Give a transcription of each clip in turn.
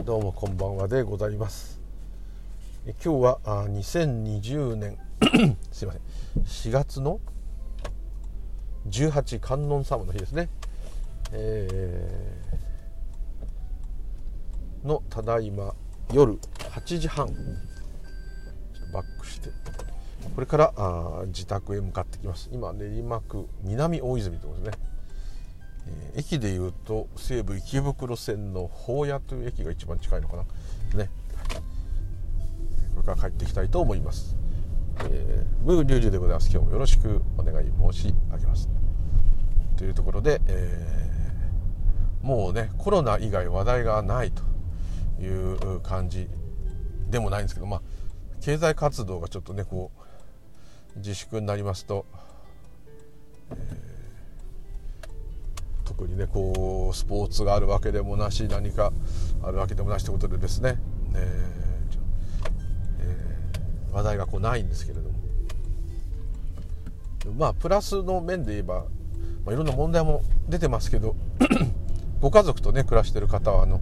どうもこんばんはでございます。今日はあ2020年 すいません。4月の18観音様の日ですね、えー、のただいま夜8時半バックして。これからあ自宅へ向かってきます。今練馬区南大泉ということですね。えー、駅でいうと西武池袋線の宝屋という駅が一番近いのかな。ね。これから帰っていきたいと思います。えー、ムーリュウジュでございます。今日もよろしくお願い申し上げます。というところで、えー、もうねコロナ以外話題がないという感じでもないんですけどまあ経済活動がちょっとねこう自粛になりますと、えー特にねこうスポーツがあるわけでもなし何かあるわけでもなしということでですね、えーえー、話題がこうないんですけれども。まあプラスの面で言えば、まあ、いろんな問題も出てますけど ご家族とね暮らしてる方はあの、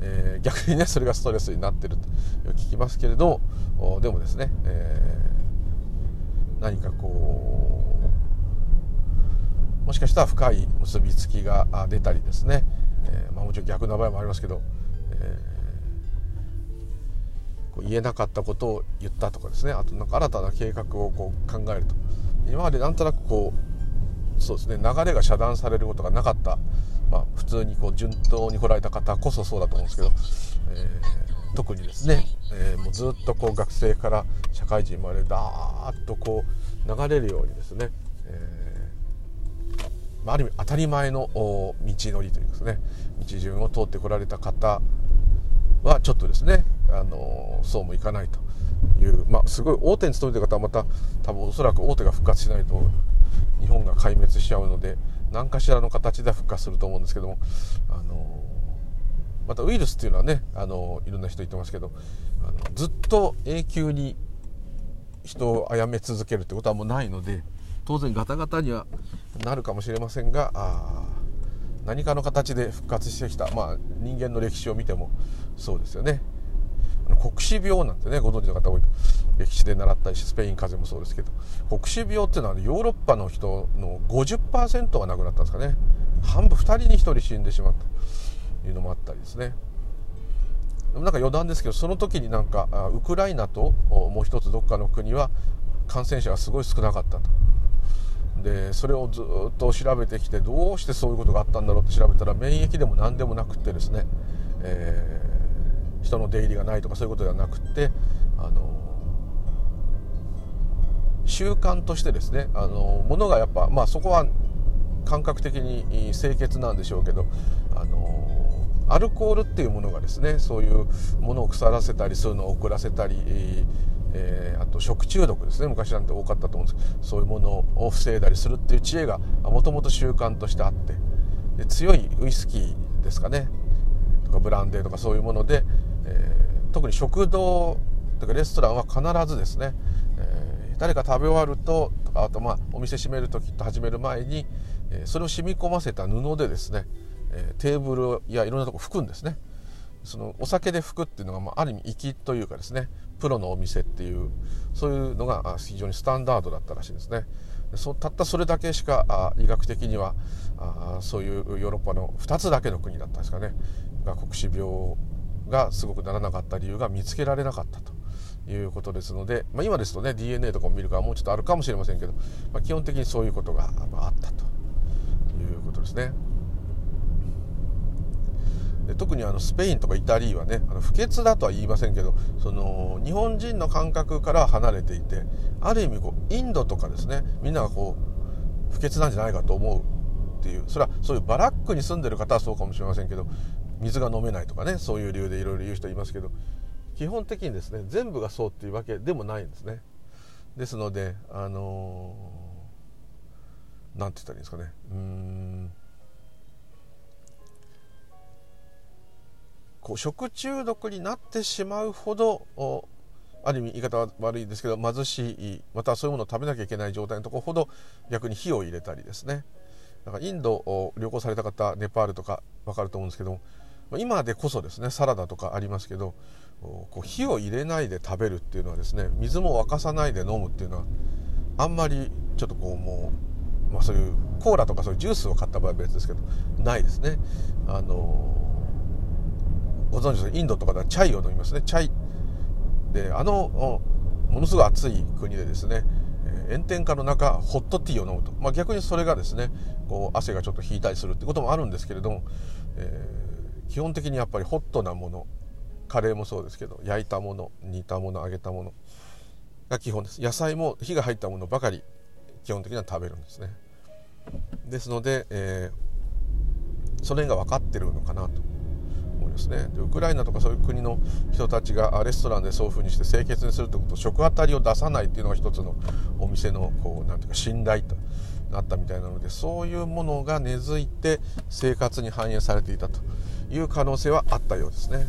えー、逆にねそれがストレスになってると聞きますけれどでもですね、えー、何かこうもしかしたら深い結びつきが出たりですね、えー、まあ、もちろん逆な場合もありますけど、えー、こう言えなかったことを言ったとかですね。あとなんか新たな計画をこう考えると。今までなんとなくこうそうですね。流れが遮断されることがなかった、まあ、普通にこう順当に来られた方こそそうだと思うんですけど、えー、特にですね、えもうずっとこう学生から社会人までダーッとこう流れるようにですね、ある意味当たり前の道のりというかですね。道順を通ってこられた方はちょっとですねあのそうもいかないという、まあ、すごい大手に勤めてる方はまた多分おそらく大手が復活しないと日本が壊滅しちゃうので何かしらの形で復活すると思うんですけどもあのまたウイルスっていうのはねあのいろんな人言ってますけどあのずっと永久に人を殺め続けるってことはもうないので当然ガタガタにはなるかもしれませんが何かの形で復活してきた、まあ、人間の歴史を見てもそうですよね。黒死病なんてねご存知の方多いと。歴史で習ったりしスペイン風邪もそうですけど。黒死病っていうのはヨーロッパの人の50%が亡くなったんですかね。半分2人に1人死んでしまった。というのもあったりですね。なんか余談ですけどその時になんかウクライナともう一つどっかの国は感染者がすごい少なかったと。でそれをずっと調べてきてどうしてそういうことがあったんだろうって調べたら免疫でも何でもなくってですね、えー、人の出入りがないとかそういうことではなくってあの習慣としてですねあのものがやっぱまあそこは感覚的に清潔なんでしょうけどあのアルコールっていうものがですねそういうものを腐らせたりそういうのを遅らせたりえー、あと食中毒ですね昔なんて多かったと思うんですけどそういうものを防いだりするっていう知恵がもともと習慣としてあってで強いウイスキーですかねとかブランデーとかそういうもので、えー、特に食堂とかレストランは必ずですね、えー、誰か食べ終わるととかあとまあお店閉める時と始める前に、えそれを染み込ませた布でですね、えテーブルやいろんなとこ拭くんですね。そのお酒で拭くっていうのが、まあ、ある意味粋というかですねプロのお店っていうそういうのが非常にスタンダードだったらしいですねそたったそれだけしか医学的にはあそういうヨーロッパの2つだけの国だったんですかねが黒死病がすごくならなかった理由が見つけられなかったということですので、まあ、今ですとね DNA とかも見るからもうちょっとあるかもしれませんけど、まあ、基本的にそういうことがあったということですね。で特にあのスペインとかイタリーはねあの不潔だとは言いませんけどその日本人の感覚から離れていてある意味こうインドとかですねみんながこう不潔なんじゃないかと思うっていうそれはそういうバラックに住んでる方はそうかもしれませんけど水が飲めないとかねそういう理由でいろいろ言う人いますけど基本的にですね全部がそうっていうわけでもないんですね。ですのであのー、て言ったらいいんですかねうんこう食中毒になってしまうほどある意味言い方は悪いですけど貧しいまたそういうものを食べなきゃいけない状態のところほど逆に火を入れたりですねだからインドを旅行された方ネパールとか分かると思うんですけど今でこそですねサラダとかありますけどこう火を入れないで食べるっていうのはですね水も沸かさないで飲むっていうのはあんまりちょっとこうもう、まあ、そういうコーラとかそういうジュースを買った場合は別ですけどないですね。あのご存知ですインドとかではチャイを飲みますね。チャイ。であのものすごい暑い国でですね炎天下の中ホットティーを飲むと、まあ、逆にそれがですねこう汗がちょっと引いたりするってこともあるんですけれども、えー、基本的にやっぱりホットなものカレーもそうですけど焼いたもの煮たもの揚げたものが基本です。野菜も火が入ったものばかり基本的には食べるんですね。ですので、えー、その辺が分かってるのかなと。いますねでウクライナとかそういう国の人たちがレストランでそういうふうにして清潔にするということ食あたりを出さないっていうのが一つのお店のこうなんていうか信頼となったみたいなのでそういうものが根付いて生活に反映されていたという可能性はあったようですね。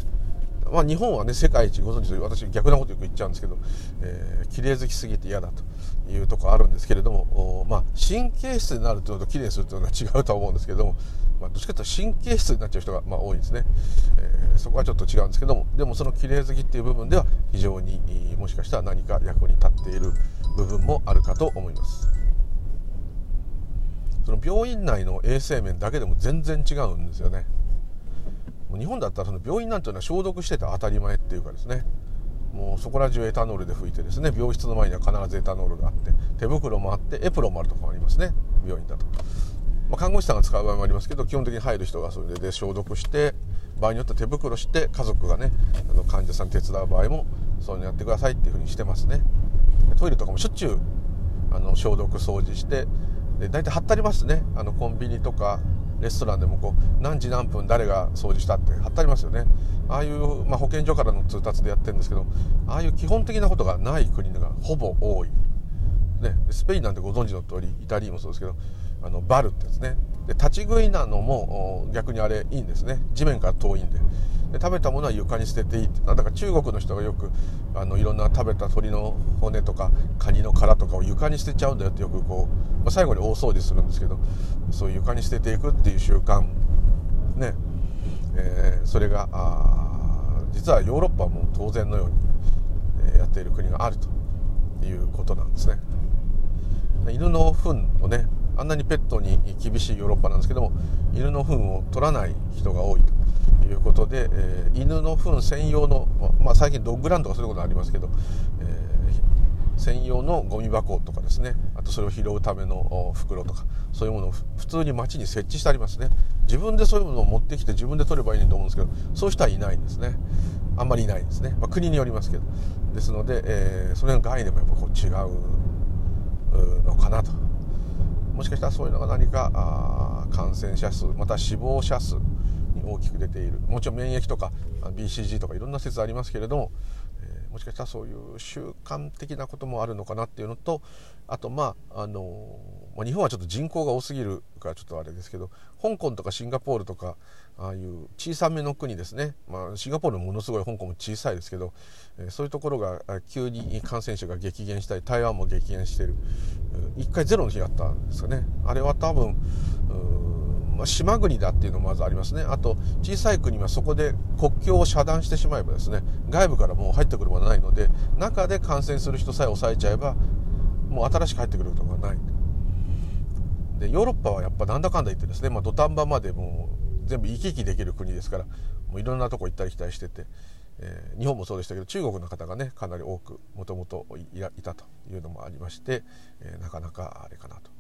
まあ、日本はね世界一ご存知で私逆なことよく言っちゃうんですけど、えー、綺麗好きすぎて嫌だというとこあるんですけれども、まあ、神経質になるというのと綺麗にするというのは違うと思うんですけれども、まあ、どっちかというと神経質になっちゃう人がまあ多いんですね、えー、そこはちょっと違うんですけどもでもその綺麗好きっていう部分では非常にもしかしたら何か役に立っている部分もあるかと思います。その病院内の衛生面だけでも全然違うんですよね。日本だったらその病院なんていうのは消毒してて当たり前っていうかですね。もうそこら中エタノールで拭いてですね病室の前には必ずエタノールがあって手袋もあってエプロンもあるとこもありますね。病院だと、まあ、看護師さんが使う場合もありますけど基本的に入る人がそれで消毒して場合によっては手袋して家族がねあの患者さん手伝う場合もそういうのやってくださいっていうふうにしてますね。トイレとかもしょっちゅうあの消毒掃除してで大体貼ってありますね。あのコンビニとかレストランでもこう何時何分誰が掃除したって貼ってありますよね。ああいう、まあ、保健所からの通達でやってるんですけどああいう基本的なことがない国がほぼ多い、ね、スペインなんてご存知の通りイタリアもそうですけどあのバルってですね。で立ち食いなのも逆にあれいいんですね。地面から遠いんで。で食べたものは床に捨てていいって。なんだか中国の人がよくあのいろんな食べた鶏の骨とかカニの殻とかを床に捨てちゃうんだよってよくこう、まあ、最後に大掃除するんですけどそういう床に捨てていくっていう習慣ね、えー、それがあ実はヨーロッパも当然のように、えー、やっている国があるということなんですね。犬の糞をねあんなにペットに厳しいヨーロッパなんですけども犬の糞を取らない人が多いということで、えー、犬の糞専用の、まあ、最近ドッグランとかそういうことありますけど、えー、専用のゴミ箱とかですね。あとそれを拾うための袋とかそういうものを普通に街に設置してありますね。自分でそういうものを持ってきて自分で取ればいいと思うんですけどそういう人はいないんですね。あんまりいないですね、まあ、国によりますけど。ですので、えー、それの概念もやっぱこう違うのかなと。もしかしたらそういうのが何か感染者数また死亡者数大きく出ている。もちろん免疫とか BCG とかいろんな説ありますけれども、えー、もしかしたらそういう習慣的なこともあるのかなっていうのとあとまああのまあ、日本はちょっと人口が多すぎるからちょっとあれですけど香港とかシンガポールとかああいう小さめの国ですね、まあ、シンガポールもものすごい香港も小さいですけど、えー、そういうところが急に感染者が激減したり台湾も激減している1回ゼロの日があったんですかね。あれは多分まあ、島国だっていうのもまずありますねあと小さい国はそこで国境を遮断してしまえばですね外部からもう入ってくるものはないので中で感染する人さえ抑えちゃえばもう新しく入ってくることがないでヨーロッパはやっぱなんだかんだ言ってですね、まあ、土壇場までもう全部行き来できる国ですからもういろんなとこ行ったり来たりしてて、えー、日本もそうでしたけど中国の方がねかなり多くもともといたというのもありまして、えー、なかなかあれかなと。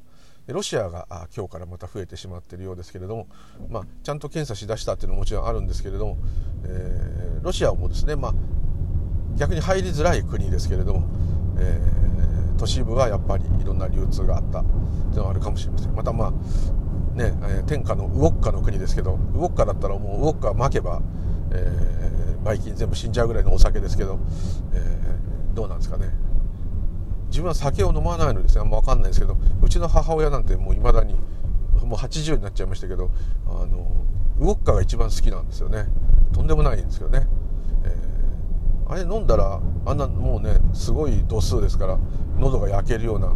ロシアが今日からまた増えてしまっているようですけれども、まあ、ちゃんと検査しだしたっていうのももちろんあるんですけれども、えー、ロシアもですね、まあ、逆に入りづらい国ですけれども、えー、都市部はやっぱりいろんな流通があったっていうのはあるかもしれません。またまあね、天下のウォッカの国ですけどウォッカだったらもうウォッカ巻けば、えー、バイキン全部死んじゃうぐらいのお酒ですけど、えー、どうなんですかね。自分は酒を飲まないのですあんま分かんないですけどうちの母親なんてもういまだにもう80になっちゃいましたけどあのウォッカが一番好きなんですよね。とんでもないんですよね、えー、あれ飲んだらあんなもうねすごい度数ですから喉が焼けるような。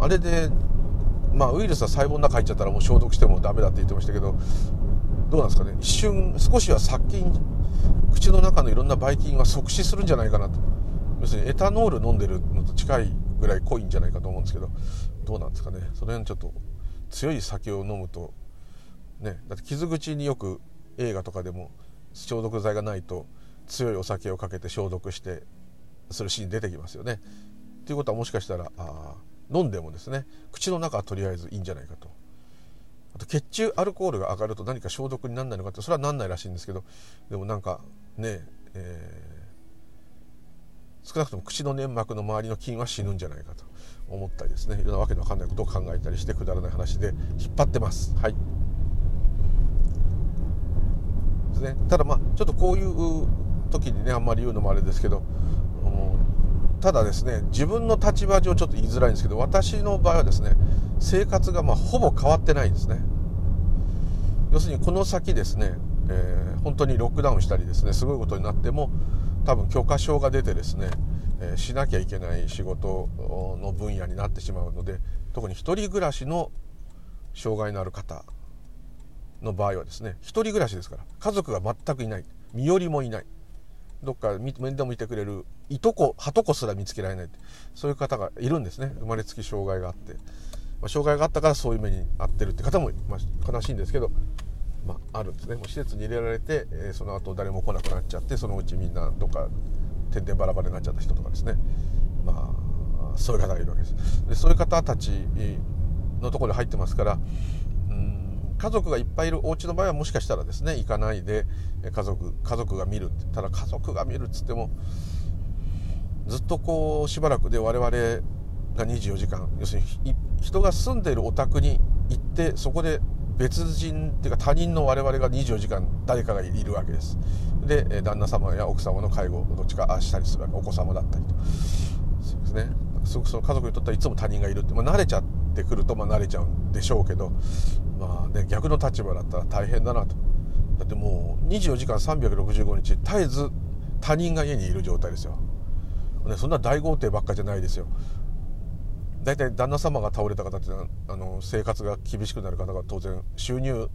あれでまあウイルスは細胞の中入っちゃったらもう消毒してもダメだって言ってましたけどどうなんですかね。一瞬少しは殺菌口の中のいろんなばい菌は即死するんじゃないかなと。要するにエタノール飲んでるのと近いぐらい濃いんじゃないかと思うんですけどどうなんですかねその辺ちょっと強い酒を飲むとねだって傷口によく映画とかでも消毒剤がないと強いお酒をかけて消毒してするシーン出てきますよね。ということはもしかしたらあ飲んでもですね口の中はとりあえずいいんじゃないかと。あと血中アルコールが上がると何か消毒にならないのかってそれはなんないらしいんですけどでもなんかね、えー、少なくとも口の粘膜の周りの菌は死ぬんじゃないかと思ったりですね。いろんなわけのわかんないことを考えたりしてくだらない話で引っ張ってます。はい。ですね、ただまあちょっとこういう時にねあんまり言うのもあれですけどただですね自分の立場上ちょっと言いづらいんですけど私の場合はですね生活がまほぼ変わってないんですね。要するにこの先ですね、えー、本当にロックダウンしたりですねすごいことになっても多分許可証が出てですね、え、しなきゃいけない仕事の分野になってしまうので特に一人暮らしの障害のある方の場合はですね一人暮らしですから家族が全くいない身寄りもいないどっか面倒見てくれるいとこはとこすら見つけられないそういう方がいるんですね。生まれつき障害があって、まあ、障害があったからそういう目に遭ってるって方も、まあ、悲しいんですけど、まあ、あるんですね。もう施設に入れられて、えー、その後誰も来なくなっちゃってそのうちみんなどっか点々バラバラになっちゃった人とかですね。まあそういう方がいるわけです。でそういう方たちのところに入ってますからうん家族がいっぱいいるお家の場合はもしかしたらですね行かないで家族家族が見るってただ家族が見るっつってもずっとこうしばらくで我々が24時間要するに人が住んでいるお宅に行ってそこで別人っていうか他人の我々が24時間誰かがいるわけです。で旦那様や奥様の介護をどっちかしたりするわけ。お子様だったりと。そうですね。すごくその家族にとってはいつも他人がいるって、まあ、慣れちゃってくるとまあ慣れちゃうんでしょうけどまあね逆の立場だったら大変だなと。だってもう24時間365日絶えず他人が家にいる状態ですよ、ね、そんな大豪邸ばっかじゃないですよ。大体旦那様が倒れた方っていうのはあの生活が厳しくなる方が当然収入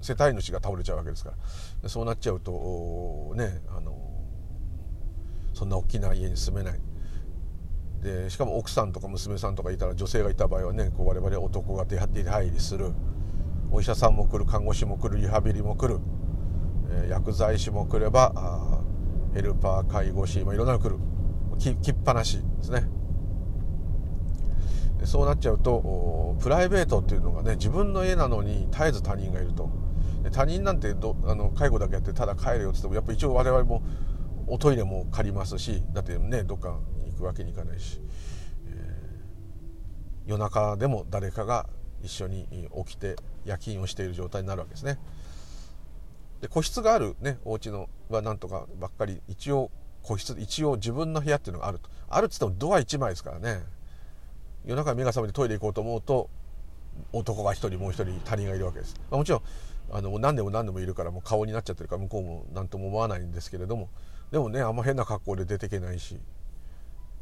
世帯主が倒れちゃうわけですから。そうなっちゃうとねあのそんな大きな家に住めない。でしかも奥さんとか娘さんとかいたら女性がいた場合はねこう我々男が出入りする。お医者さんも来る看護師も来るリハビリも来る、薬剤師も来ればヘルパー介護士、まあ、いろんなの来る。きっぱなしですね。そうなっちゃうとプライベートっていうのがね自分の家なのに絶えず他人がいると。他人なんてどあの介護だけやってただ帰るよって言ってもやっぱ一応我々もおトイレも借りますしだってねどっか行くわけにいかないし、えー、夜中でも誰かが一緒に起きて夜勤をしている状態になるわけですね。で個室があるねお家のはなんとかばっかり一応個室一応自分の部屋っていうのがあると。あるっつってもドア1枚ですからね。夜中目が覚めてトイレ行こうと思うと男が1人もう1人他人がいるわけです、まあ、もちろんあの何でも何でもいるからもう顔になっちゃってるから向こうも何とも思わないんですけれどもでもねあんま変な格好で出てけないし、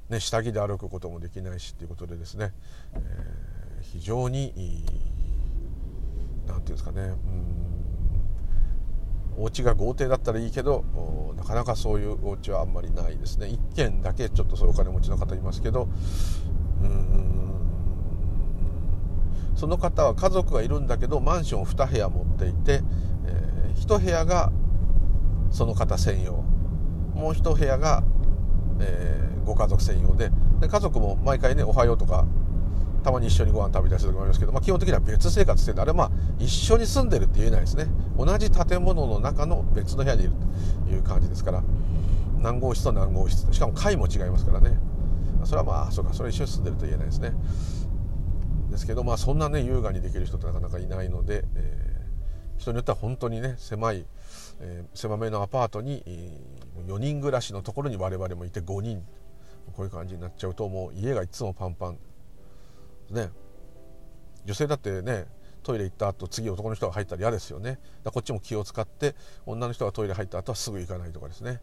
ね、下着で歩くこともできないしっていうことでですね、えー、非常に何て言うんですかねうんお家が豪邸だったらいいけどなかなかそういうお家はあんまりないですね。1軒だけちょっとそういうお金持ちの方いますけどその方は家族がいるんだけどマンション2部屋持っていて、えー、1部屋がその方専用。もう1部屋が、えー、ご家族専用で。で家族も毎回ね「おはよう」とかたまに一緒にご飯食べたりする時もありますけど、まあ、基本的には別生活してるんであれはまあ一緒に住んでるって言えないですね。同じ建物の中の別の部屋にいるという感じですから。何号室と何号室。しかも階も違いますからね。それはまあそうかそれ一緒に住んでると言えないですね。ですけどまあそんなね優雅にできる人ってなかなかいないので、えー、人によっては本当にね狭い、えー、狭めのアパートに、4人暮らしのところに我々もいて5人。こういう感じになっちゃうともう家がいつもパンパン。ね。女性だってねトイレ行った後次男の人が入ったら嫌ですよね。だこっちも気を使って女の人がトイレ入った後はすぐ行かないとかですね。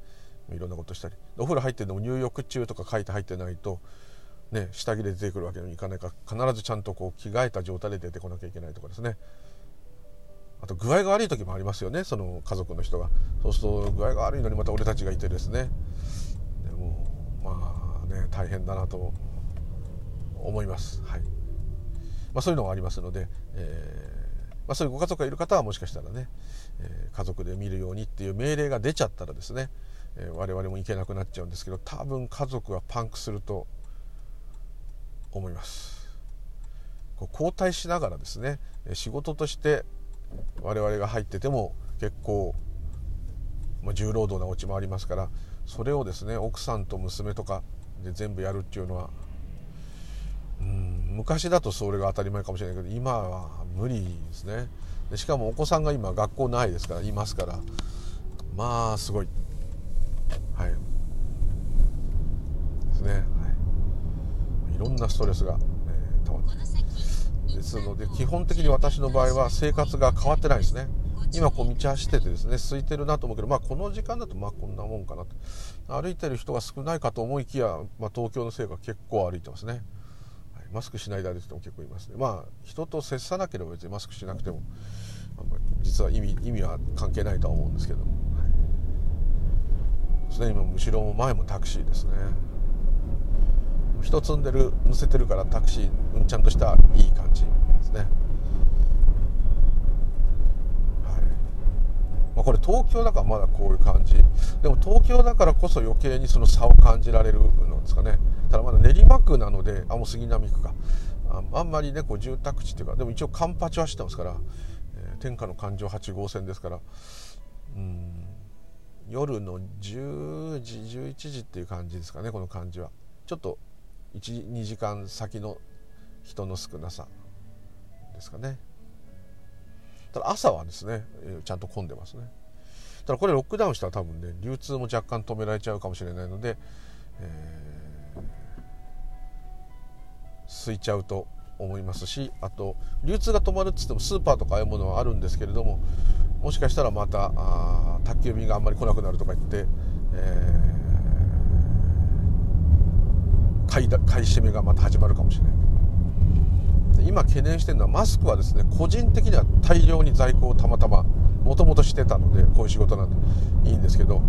いろんなことしたり。お風呂入ってるのも入浴中とか書いて入ってないと、ね、下着で出てくるわけにもいかないから必ずちゃんとこう着替えた状態で出てこなきゃいけないとかですね。あと具合が悪い時もありますよね。その家族の人が。そうすると具合が悪いのにまた俺たちがいてですね。でもまあね大変だなと思います。はい、まあ、そういうのがありますので、えーまあ、そういうご家族がいる方はもしかしたらね、えー、家族で見るようにっていう命令が出ちゃったらですね、え、我々も行けなくなっちゃうんですけど多分家族はパンクすると思います。こう交代しながらですね仕事として我々が入ってても結構、まあ、重労働なお家もありますからそれをですね奥さんと娘とかで全部やるっていうのはうん昔だとそれが当たり前かもしれないけど今は無理ですね。でしかもお子さんが今学校ないですからいますからまあすごい。はい。ですね、はい、いろんなストレスが、えー、たまって。ですので基本的に私の場合は生活が変わってないですね。今こう道走っててですね空いてるなと思うけどまあこの時間だとまあこんなもんかなと。歩いてる人が少ないかと思いきや、まあ、東京のせいか結構歩いてますね、はい、マスクしないで歩いてても結構いますね。まあ人と接さなければ別にマスクしなくても実は意味意味は関係ないとは思うんですけども、はい、すでに今後ろも前もタクシーですね。人積んでる乗せてるからタクシーうんちゃんとしたいい感じですね。はい。まあ、これ東京だからまだこういう感じ。でも東京だからこそ余計にその差を感じられるのですかね。ただまだ練馬区なのであもう杉並区か。あんまりねこう住宅地っていうかでも一応カンパチは知ってますから、えー、天下の環状8号線ですから。うん。夜の10時11時っていう感じですかねこの感じは。ちょっと12時間先の人の少なさですかね。ただ朝はですねちゃんと混んでますね。ただこれロックダウンしたら多分ね流通も若干止められちゃうかもしれないので、えー、空いちゃうと思いますしあと流通が止まるっつってもスーパーとかああいうものはあるんですけれどももしかしたらまたあ宅急便があんまり来なくなるとか言って、えー買いだ買い占めがまた始まるかもしれない。今懸念してるのはマスクはですね個人的には大量に在庫をたまたまもともとしてたのでこういう仕事なんでいいんですけど、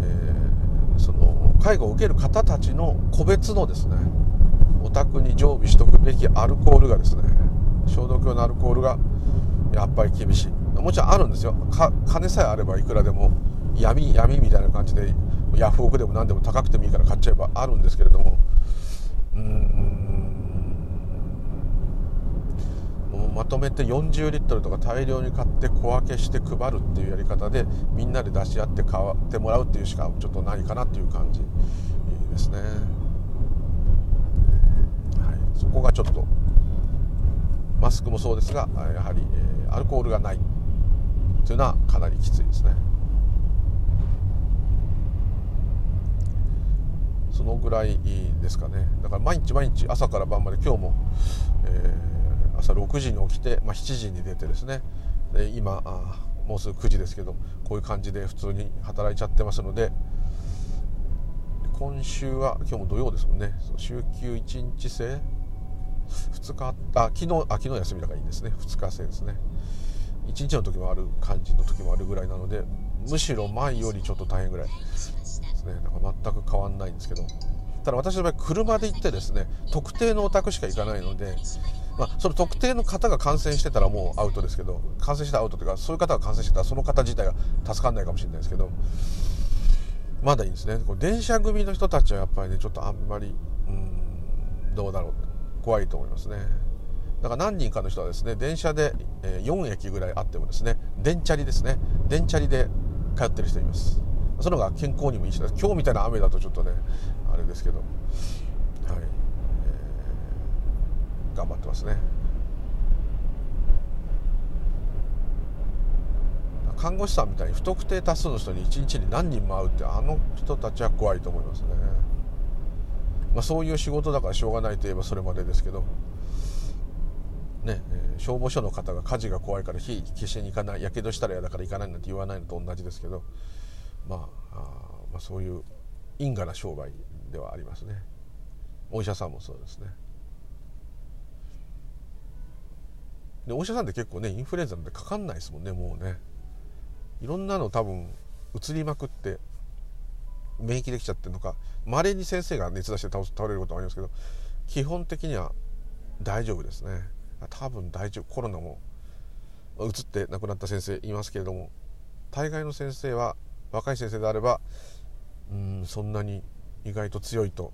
えー、その介護を受ける方たちの個別のですねお宅に常備しとくべきアルコールがですね消毒用のアルコールがやっぱり厳しい。もちろんあるんですよ。金さえあればいくらでも闇闇みたいな感じでヤフオクでも何でも高くてもいいから買っちゃえばあるんですけれども。うん。もうまとめて40リットルとか大量に買って小分けして配るっていうやり方でみんなで出し合って買ってもらうっていうしかちょっとないかなっていう感じですね。はい、そこがちょっとマスクもそうですがやはり、アルコールがない。というのはかなりきついですね。そのぐらいですかね。だから毎日毎日朝から晩まで今日も、えー、朝6時に起きて、まあ、7時に出てですね。で今あもうすぐ9時ですけどこういう感じで普通に働いちゃってますので今週は今日も土曜ですもんね。週休1日制？2日あ昨日あ昨日休みだからいいですね。2日制ですね。1日の時もある感じの時もあるぐらいなのでむしろ前よりちょっと大変ぐらい。ですね。なんか全く変わんないんですけど。ただ私の場合車で行ってですね特定のお宅しか行かないので、まあ、その特定の方が感染してたらもうアウトですけど感染したらアウトというかそういう方が感染してたらその方自体が助かんないかもしれないですけどまだいいんですね。こ電車組の人たちはやっぱりねちょっとあんまりうんどうだろう。怖いと思いますね。だから何人かの人はですね電車で4駅ぐらいあってもですね電チャリですね。電チャリで通ってる人います。その方が健康にもいいし今日みたいな雨だとちょっとねあれですけど。はい、えー、頑張ってますね。看護師さんみたいに不特定多数の人に1日に何人も会うってあの人たちは怖いと思いますね。まあそういう仕事だからしょうがないといえばそれまでですけど。ね、消防署の方が火事が怖いから火消しに行かないやけどしたら嫌だから行かないなんて言わないのと同じですけどまあまあ、そういう因果な商売ではありますね。お医者さんもそうですね。でお医者さんって結構ねインフルエンザなんてかかんないですもんねもうね。いろんなの多分移りまくって免疫できちゃってるのかまれに先生が熱出して倒倒れることもありますけど基本的には大丈夫ですね。多分大丈夫。コロナも移って亡くなった先生いますけれども大概の先生は若い先生であればうんそんなに意外と強いと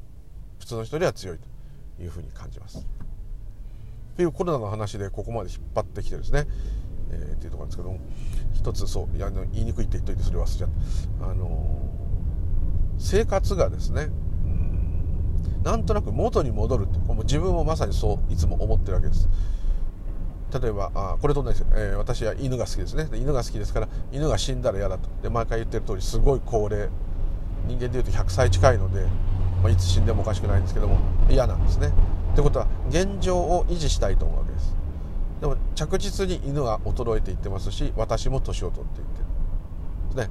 普通の人よりは強いというふうに感じます。というコロナの話でここまで引っ張ってきてですね、えー、っていうところなんですけども一つそういや言いにくいって言っといてそれ忘れちゃった。あのー、生活がですねうんなんとなく元に戻るっても自分もまさにそういつも思ってるわけです。例えばあこれと同じです、えー、私は犬が好きですね。犬が好きですから犬が死んだら嫌だと。で毎回言ってる通りすごい高齢。人間でいうと100歳近いので、まあ、いつ死んでもおかしくないんですけども嫌なんですね。ってことは現状を維持したいと思うわけです。でも着実に犬は衰えていってますし私も年を取っていってる。ね。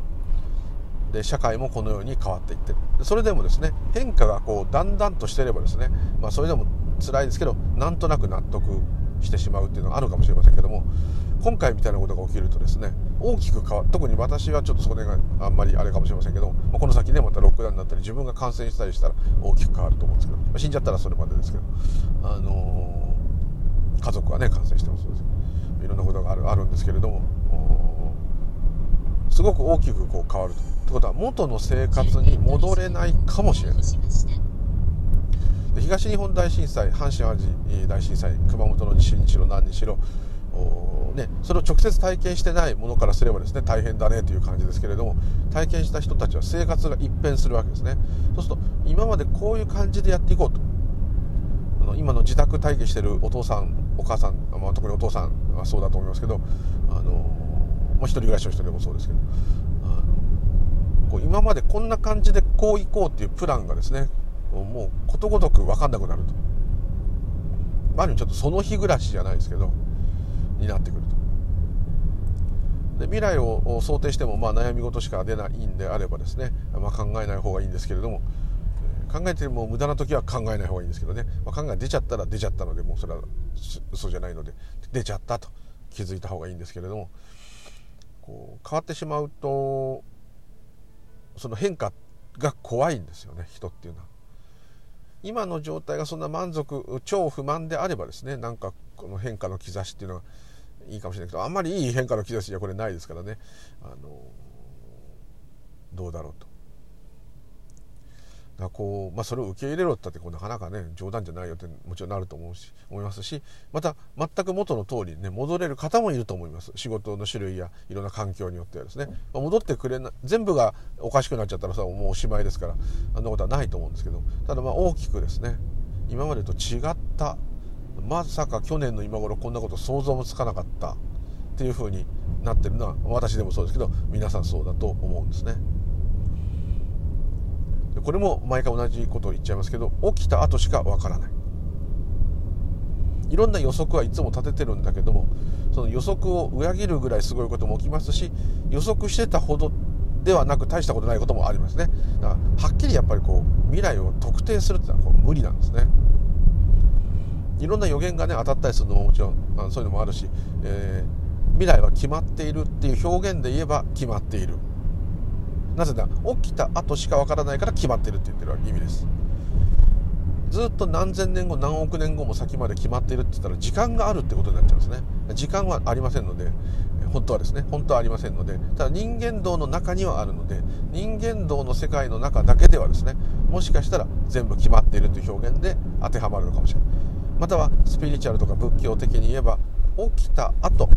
で社会もこのように変わっていってる。それでもですね変化がこうだんだんとしてればですね、まあ、それでも辛いですけどなんとなく納得してしまうっていうのがあるかもしれませんけども今回みたいなことが起きるとですね大きく変わ特に私はちょっとそれがあんまりあれかもしれませんけど、まあ、この先ねまたロックダウンになったり自分が感染したりしたら大きく変わると思うんですけど、ま、死んじゃったらそれまでですけど、あのー、家族はね感染してもそうですいろんなことがあるあるんですけれどもすごく大きくこう変わると。ってことは元の生活に戻れないかもしれない。東日本大震災阪神・淡路大震災熊本の地震にしろ何にしろね、それを直接体験してないものからすればですね大変だねという感じですけれども体験した人たちは生活が一変するわけですね。そうすると今までこういう感じでやっていこうと。あの今の自宅待機してるお父さんお母さん、まあ、特にお父さんはそうだと思いますけどあの、まあ、一人暮らしの人でもそうですけどあのこう今までこんな感じでこう行こうっていうプランがですねもうことごとく分かんなくなると。ある意味ちょっとその日暮らしじゃないですけどになってくるとで未来を想定してもまあ悩み事しか出ないんであればですね、まあ、考えない方がいいんですけれども考えても無駄な時は考えない方がいいんですけどね、まあ、考え出ちゃったら出ちゃったのでもうそれは嘘じゃないので出ちゃったと気づいた方がいいんですけれどもこう変わってしまうとその変化が怖いんですよね人っていうのは。今の状態がそんな満足超不満であればですねなんかこの変化の兆しっていうのはいいかもしれないけどあんまりいい変化の兆しじゃこれないですからねあのどうだろうと。だこうまあ、それを受け入れろってってこうなかなかね冗談じゃないよってもちろんなると思うし思いますしまた全く元の通りね戻れる方もいると思います仕事の種類やいろんな環境によってはですね、まあ、戻ってくれない全部がおかしくなっちゃったらさもうおしまいですからあんなことはないと思うんですけどただまあ大きくですね今までと違ったまさか去年の今頃こんなこと想像もつかなかったっていうふうになってるのは私でもそうですけど皆さんそうだと思うんですね。これも毎回同じことを言っちゃいますけど起きた後しかわからない。いろんな予測はいつも立ててるんだけどもその予測を裏切るぐらいすごいことも起きますし予測してたほどではなく大したことないこともありますね。だからはっきりやっぱりこう未来を特定するってのはこう無理なんですね。いろんな予言がね当たったりするのももちろんあのそういうのもあるし、えー、未来は決まっているっていう表現で言えば決まっている。なぜなら起きた後しかわからないから決まってるって言ってる意味です。ずっと何千年後何億年後も先まで決まってるって言ったら時間があるってことになっちゃうんですね。時間はありませんので本当はですね。本当はありませんのでただ人間道の中にはあるので人間道の世界の中だけではですねもしかしたら全部決まっているという表現で当てはまるのかもしれない。またはスピリチュアルとか仏教的に言えば起きた後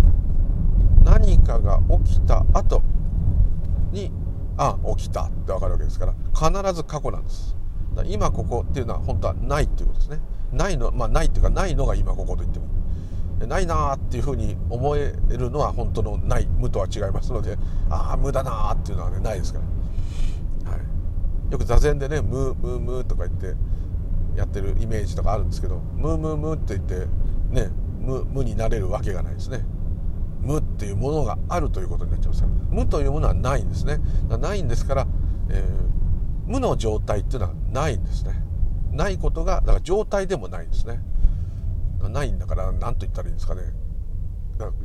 何かが起きた後にあ起きた。って分かるわけですから必ず過去なんです。今ここっていうのは本当はないっていうことですね。ないのまあないっていうかないのが今ここと言っても。ないなーっていうふうに思えるのは本当のない無とは違いますのでああ無だなーっていうのはねないですから、はい、よく座禅でね「無無無」とか言ってやってるイメージとかあるんですけど「無無無」って言ってね無無になれるわけがないですね。無っていうものがあるということになっちゃいます無というものはないんですね。ないんですから、えー、無の状態っていうのはないんですね。ないことがだから状態でもないんですね。ないんだから何と言ったらいいんですかね。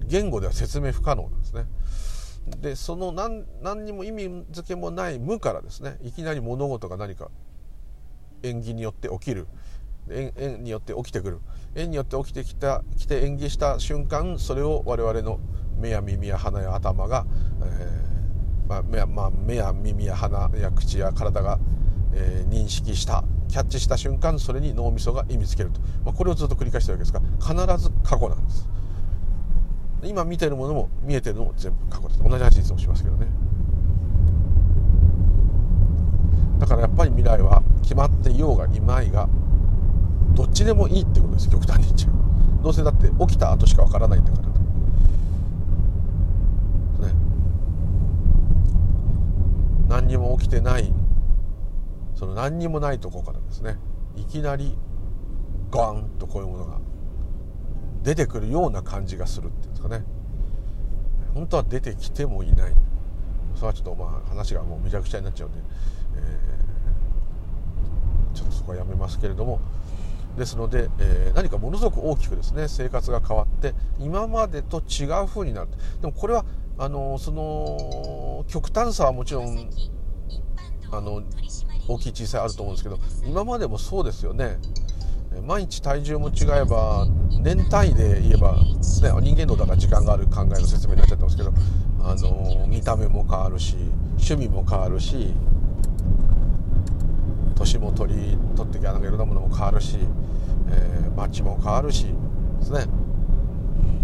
言語では説明不可能なんですね。でその何何にも意味付けもない無からですね。いきなり物事が何か縁起によって起きる。縁縁によって起きてくる。縁によって起きてきた来て演技した瞬間それを我々の目や耳や鼻や頭が、えーまあ目やまあ、目や耳や鼻や口や体が、えー、認識したキャッチした瞬間それに脳みそが意味付けると、まあ、これをずっと繰り返してるわけですが必ず過去なんです。今見てるものも見えてるのも全部過去です。同じ話いつもしますけどね。だからやっぱり未来は決まっていようがいまいがどっちでもいいってことです極端に言っちゃう。どうせだって起きた後しかわからないんだからね。何にも起きてない。その何にもないとこからですね。いきなりガンとこういうものが出てくるような感じがするっていうんですかね。本当は出てきてもいない。それはちょっとまあ話がもうめちゃくちゃになっちゃうんで、えー、ちょっとそこはやめますけれどもですので、えー、何かものすごく大きくですね生活が変わって今までと違う風になる。でもこれはあのその極端さはもちろんあの大きい小さいあると思うんですけど今までもそうですよね。毎日体重も違えば年単位で言えば、ね、人間のだから時間がある考えの説明になっちゃってますけどあの見た目も変わるし趣味も変わるし年も取り取ってきゃなんかいろんなものも変わるし、えー、街も変わるしですね。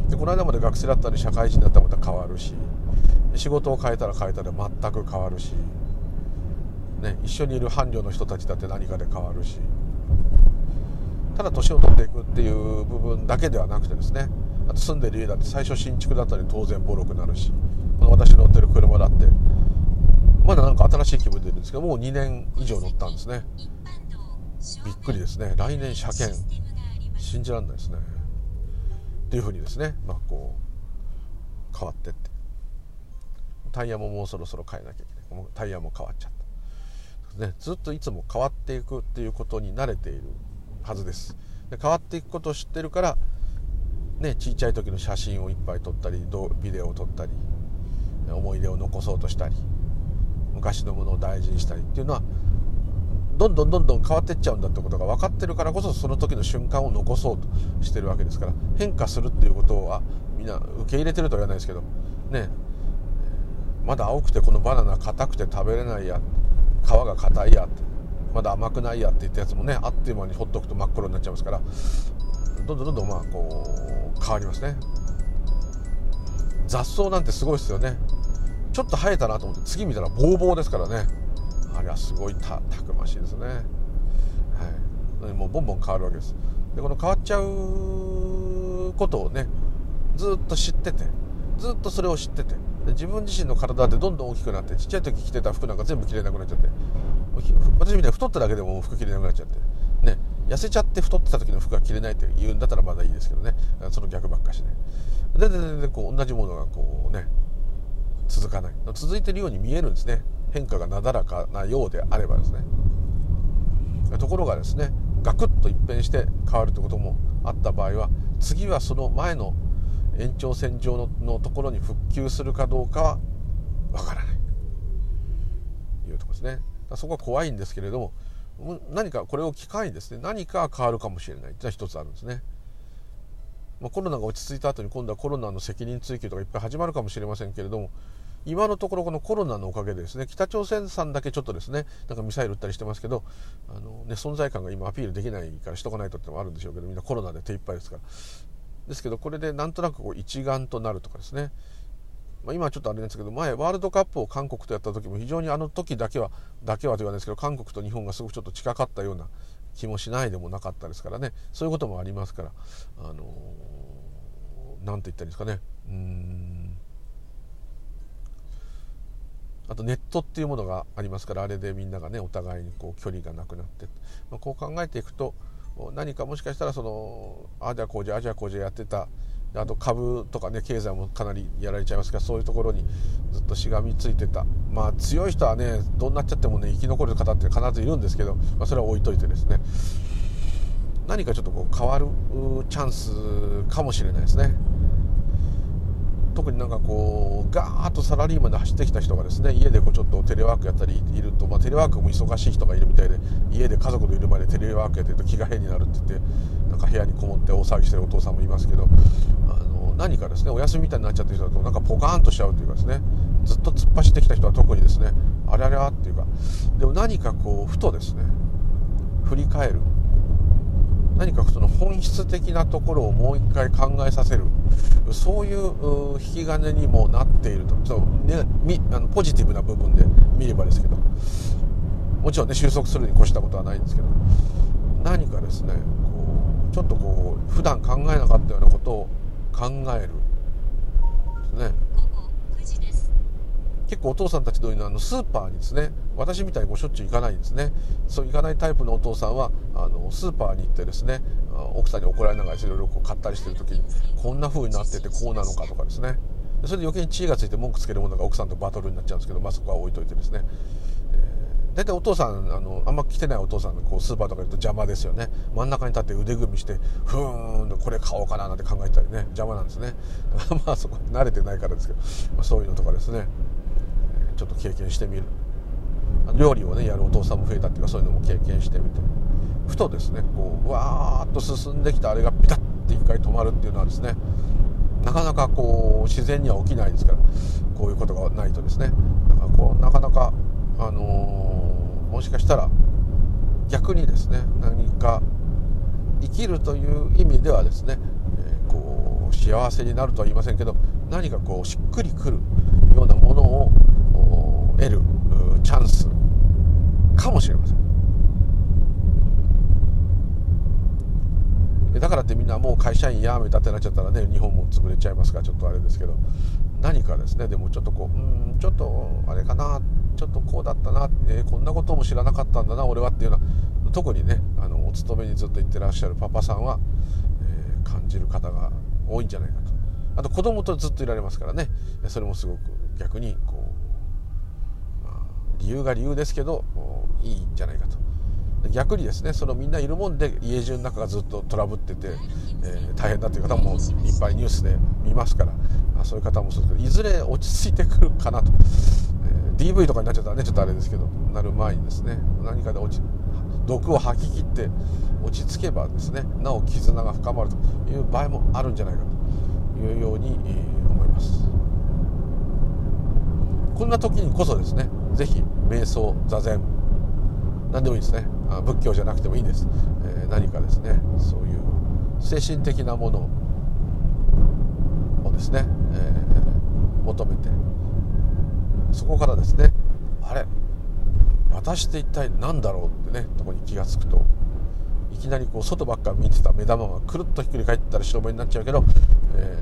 でこの間まで学生だったり社会人だったらまた変わるし仕事を変えたら変えたら全く変わるし、ね、一緒にいる伴侶の人たちだって何かで変わるしただ年を取っていくっていう部分だけではなくてですねあと住んでる家だって最初新築だったり当然ボロくなるしこの私乗ってる車だってまだなんか新しい気分でいるんですけどもう2年以上乗ったんですね。びっくりですね。来年車検。信じられないですね。っていうふうにですね。まあこう変わってって。タイヤももうそろそろ変えなきゃいけない。タイヤも変わっちゃった、ずっといつも変わっていくっていうことに慣れているはずです。で変わっていくことを知ってるからねちっちゃい時の写真をいっぱい撮ったりビデオを撮ったり思い出を残そうとしたり昔のものを大事にしたりっていうのはどんどんどんどん変わってっちゃうんだってことが分かってるからこそその時の瞬間を残そうとしてるわけですから変化するっていうことはみんな受け入れてるとは言わないですけどねまだ青くてこのバナナ硬くて食べれないや皮が硬いやってまだ甘くないやって言ったやつもねあっという間にほっとくと真っ黒になっちゃいますからどんどんどんどんまあこう変わりますね。雑草なんてすごいですよね。ちょっと生えたなと思って次見たらボーボーですからね。あれはすごいたたくましいですね。はい。もうボンボン変わるわけです。でこの変わっちゃうことをねずっと知っててずっとそれを知ってて自分自身の体ってどんどん大きくなってちっちゃい時着てた服なんか全部着れなくなっちゃって私みたいに太っただけでも服着れなくなっちゃってね痩せちゃって太ってた時の服が着れないって言うんだったらまだいいですけどね。その逆ばっかしねででででこう同じものがこうね続かない。続いてるように見えるんですね。変化がなだらかなようであればですね。ところがですねガクッと一変して変わるってこともあった場合は次はその前の延長線上ののところに復旧するかどうかはわからない。というとこですね。そこは怖いんですけれども何かこれを機会にですね何か変わるかもしれない。というのは一つあるんですね。まあ、コロナが落ち着いた後に今度はコロナの責任追及とかいっぱい始まるかもしれませんけれども今のところこのコロナのおかげでですね北朝鮮さんだけちょっとですねなんかミサイル撃ったりしてますけどあの、ね、存在感が今アピールできないからしとかないとってのもあるんでしょうけどみんなコロナで手一杯ですから。ですけどこれでなんとなくこう一丸となるとかですねまあ、今はちょっとあれなんですけど前ワールドカップを韓国とやった時も非常にあの時だけはだけはと言わないですけど韓国と日本がすごくちょっと近かったような気もしないでもなかったですからね。そういうこともありますから。あの何、て言ったらいいんですかね。うん。あとネットっていうものがありますからあれでみんながねお互いにこう距離がなくなって、まあ、こう考えていくと何かもしかしたらそのあじゃあこうじゃあじゃこうじゃやってたあと株とかね経済もかなりやられちゃいますからそういうところにずっとしがみついてた。まあ強い人はねどうなっちゃってもね生き残る方って必ずいるんですけど、まあ、それは置いといてですね。何かちょっとこう変わるチャンスかもしれないですね。特になんかこうガーッとサラリーマンで走ってきた人がですね家でこうちょっとテレワークやったりいると、まあ、テレワークも忙しい人がいるみたいで家で家族のいる前でテレワークやってると気が変になるって言ってなんか部屋にこもって大騒ぎしてるお父さんもいますけどあの何かですねお休みみたいになっちゃってる人だとなんかポカーンとしちゃうというかですねずっと突っ走ってきた人は特にですねあれあれあっていうかでも何かこうふとですね振り返る。何かその本質的なところをもう一回考えさせる。そういう引き金にもなっていると。そう、ね、みあのポジティブな部分で見ればですけど。もちろんね収束するに越したことはないんですけど。何かですねこうちょっとこう普段考えなかったようなことを考える。ですね。結構お父さんたちというのあのスーパーにですね私みたいにこうしょっちゅう行かないんですね。そう行かないタイプのお父さんはあのスーパーに行ってですね奥さんに怒られながらいろいろ買ったりしてる時にこんな風になっててこうなのかとかですね。それで余計に知恵がついて文句つけるものが奥さんとバトルになっちゃうんですけど、まあ、そこは置いといてですね、えー、大体お父さんあのあんま来てないお父さんこうスーパーとか行くと邪魔ですよね。真ん中に立って腕組みしてふーんとこれ買おうかななんて考えたりね邪魔なんですね。まあそこ慣れてないからですけど、まあ、そういうのとかですね。ちょっと経験してみる。料理をねやるお父さんも増えたっていうかそういうのも経験してみて。ふとですねこうわーっと進んできたあれがピタッて一回止まるっていうのはですねなかなかこう自然には起きないですからこういうことがないとですねだかこうなかなかあのー、もしかしたら逆にですね何か生きるという意味ではですね、えー、こう幸せになるとは言いませんけど何かこうしっくりくるようなものを得るチャンスかもしれません。だからってみんなもう会社員やめたってなっちゃったらね日本も潰れちゃいますからちょっとあれですけど何かですねでもちょっとこううんちょっとあれかなちょっとこうだったな、えー、こんなことも知らなかったんだな俺はっていうのは特にねあのお勤めにずっと行ってらっしゃるパパさんは、えー、感じる方が多いんじゃないかと。あと子供とずっといられますからねそれもすごく逆にこう理由が理由ですけどいいんじゃないかと。逆にですねそのみんないるもんで家中の中がずっとトラブってて、えー、大変だという方もいっぱいニュースで見ますからあそういう方もそうですけどいずれ落ち着いてくるかなと、えー、DV とかになっちゃったらねちょっとあれですけどなる前にですね何かで落ち毒を吐き切って落ち着けばですねなお絆が深まるという場合もあるんじゃないかと。いうように、えー、思います。こんな時にこそですね是非瞑想座禅。何でもいいですね。仏教じゃなくてもいいです、えー、何かですね。そういう精神的なものをですね、えー、求めて。そこからですね。あれ？私って一体何だろうってねとこに気が付くといきなりこう外ばっか見てた目玉がくるっとひっくり返ったら白目になっちゃうけど、え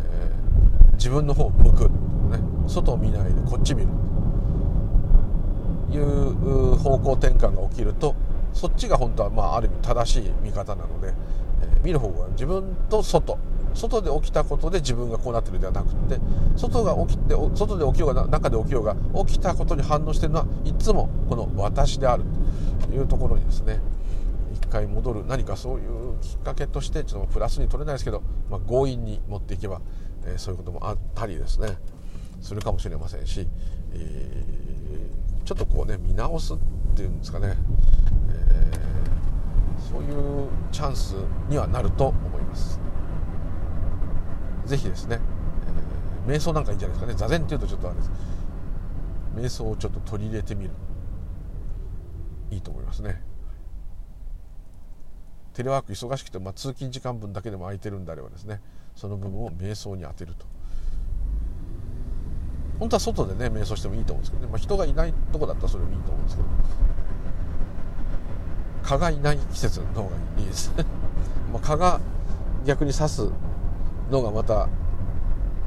ー、自分の方を向く、ね、外を見ないでこっち見る。いう方向転換が起きるとそっちが本当はまあある意味正しい見方なので、えー、見る方が自分と外。外で起きたことで自分がこうなってるではなくて外が起きて外で起きようが中で起きようが起きたことに反応してるのはいつもこの私であるというところにですね一回戻る。何かそういうきっかけとしてちょっとプラスに取れないですけど、まあ、強引に持っていけば、えー、そういうこともあったりですねするかもしれませんし、えーちょっとこうね見直すっていうんですかね、えー、そういうチャンスにはなると思います。是非ですね、えー、瞑想なんかいいんじゃないですかね。座禅っていうとちょっとあれです。瞑想をちょっと取り入れてみる。いいと思いますね。テレワーク忙しくて、まあ、通勤時間分だけでも空いてるんであればですね。その部分を瞑想に当てると。本当は外でね瞑想してもいいと思うんですけどね、まあ、人がいないとこだったらそれもいいと思うんですけど。蚊がいない季節の方がいいです。ま蚊が逆に刺すのがまた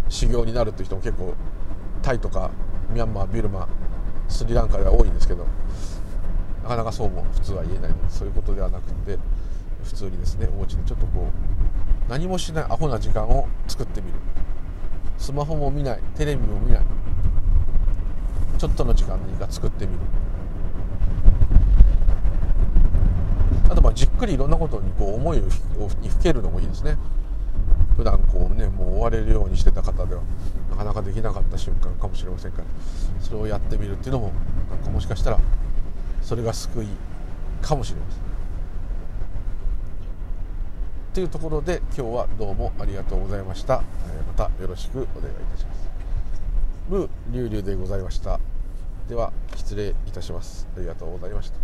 修行になるっていう人も結構タイとかミャンマービルマスリランカでは多いんですけど。なかなかそうも普通は言えないのでそういうことではなくて普通にですねお家でちょっとこう何もしないアホな時間を作ってみる。スマホも見ないテレビも見ない。ちょっとの時間でいいか作ってみる。あとまあじっくりいろんなことにこう思いをにふけるのもいいですね。普段こうねもう追われるようにしてた方ではなかなかできなかった瞬間かもしれませんからそれをやってみるっていうのもなんかもしかしたらそれが救いかもしれません。というところで今日はどうもありがとうございました、えまたよろしくお願いいたします。ムーリュウリュウでございました。では失礼いたします。ありがとうございました。